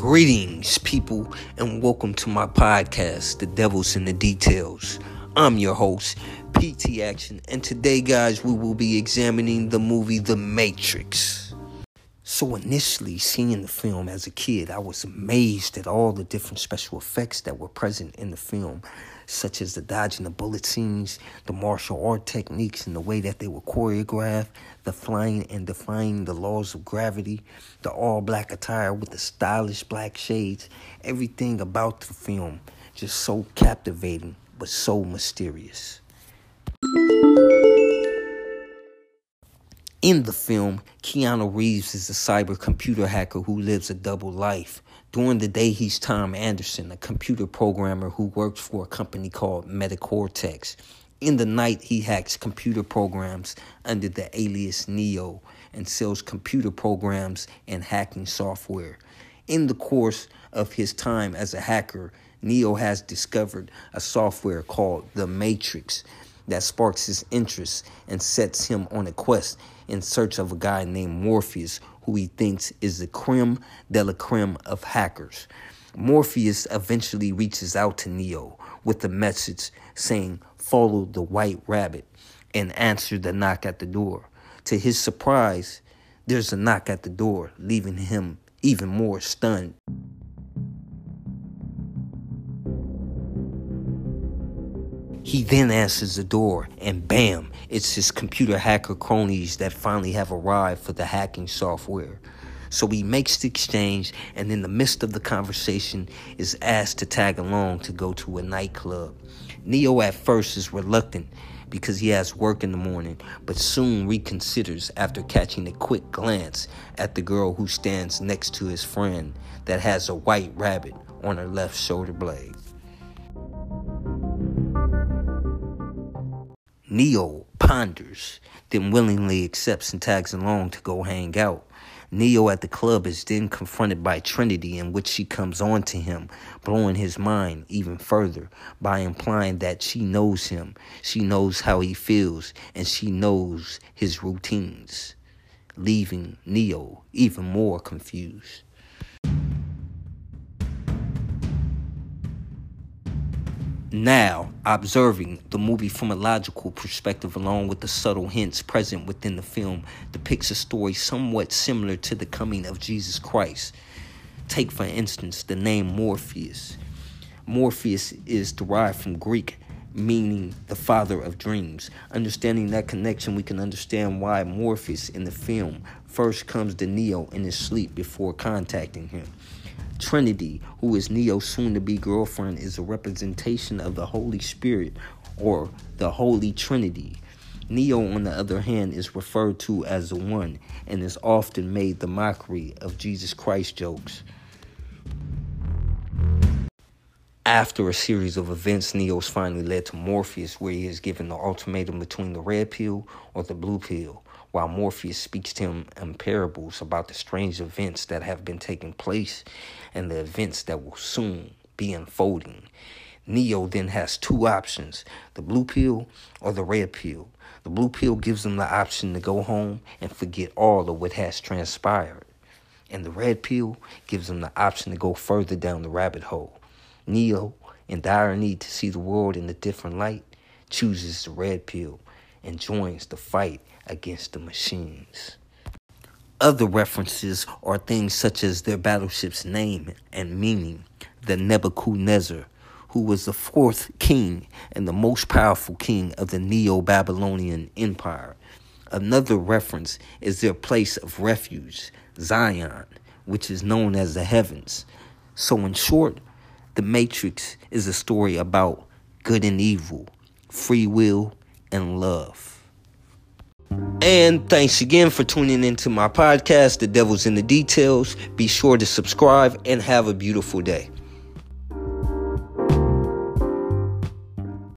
Greetings, people, and welcome to my podcast, The Devil's in the Details. I'm your host, PT Action, and today, guys, we will be examining the movie The Matrix. So, initially, seeing the film as a kid, I was amazed at all the different special effects that were present in the film such as the dodging the bullet scenes, the martial art techniques, and the way that they were choreographed, the flying and defying the laws of gravity, the all black attire with the stylish black shades, everything about the film just so captivating but so mysterious. In the film, Keanu Reeves is a cyber computer hacker who lives a double life. During the day, he's Tom Anderson, a computer programmer who works for a company called Metacortex. In the night, he hacks computer programs under the alias Neo and sells computer programs and hacking software. In the course of his time as a hacker, Neo has discovered a software called The Matrix that sparks his interest and sets him on a quest in search of a guy named Morpheus, who he thinks is the creme de la creme of hackers. Morpheus eventually reaches out to Neo with a message saying, Follow the white rabbit and answer the knock at the door. To his surprise, there's a knock at the door, leaving him even more stunned. He then answers the door, and bam, it's his computer hacker cronies that finally have arrived for the hacking software. So he makes the exchange, and in the midst of the conversation, is asked to tag along to go to a nightclub. Neo at first is reluctant because he has work in the morning, but soon reconsiders after catching a quick glance at the girl who stands next to his friend that has a white rabbit on her left shoulder blade. Neo ponders, then willingly accepts and tags along to go hang out. Neo at the club is then confronted by Trinity, in which she comes on to him, blowing his mind even further by implying that she knows him, she knows how he feels, and she knows his routines, leaving Neo even more confused. Now, observing the movie from a logical perspective, along with the subtle hints present within the film, depicts a story somewhat similar to the coming of Jesus Christ. Take, for instance, the name Morpheus. Morpheus is derived from Greek, meaning the father of dreams. Understanding that connection, we can understand why Morpheus in the film first comes to Neo in his sleep before contacting him. Trinity, who is Neo's soon to be girlfriend, is a representation of the Holy Spirit or the Holy Trinity. Neo, on the other hand, is referred to as the One and is often made the mockery of Jesus Christ jokes. After a series of events, Neo is finally led to Morpheus, where he is given the ultimatum between the red pill or the blue pill while Morpheus speaks to him in parables about the strange events that have been taking place and the events that will soon be unfolding. Neo then has two options the blue pill or the red pill. The blue pill gives him the option to go home and forget all of what has transpired. And the red pill gives him the option to go further down the rabbit hole. Neo, in dire need to see the world in a different light, chooses the red pill and joins the fight against the machines. Other references are things such as their battleship's name and meaning, the Nebuchadnezzar, who was the fourth king and the most powerful king of the Neo Babylonian Empire. Another reference is their place of refuge, Zion, which is known as the heavens. So, in short, The Matrix is a story about good and evil, free will, and love. And thanks again for tuning into my podcast, The Devil's in the Details. Be sure to subscribe and have a beautiful day.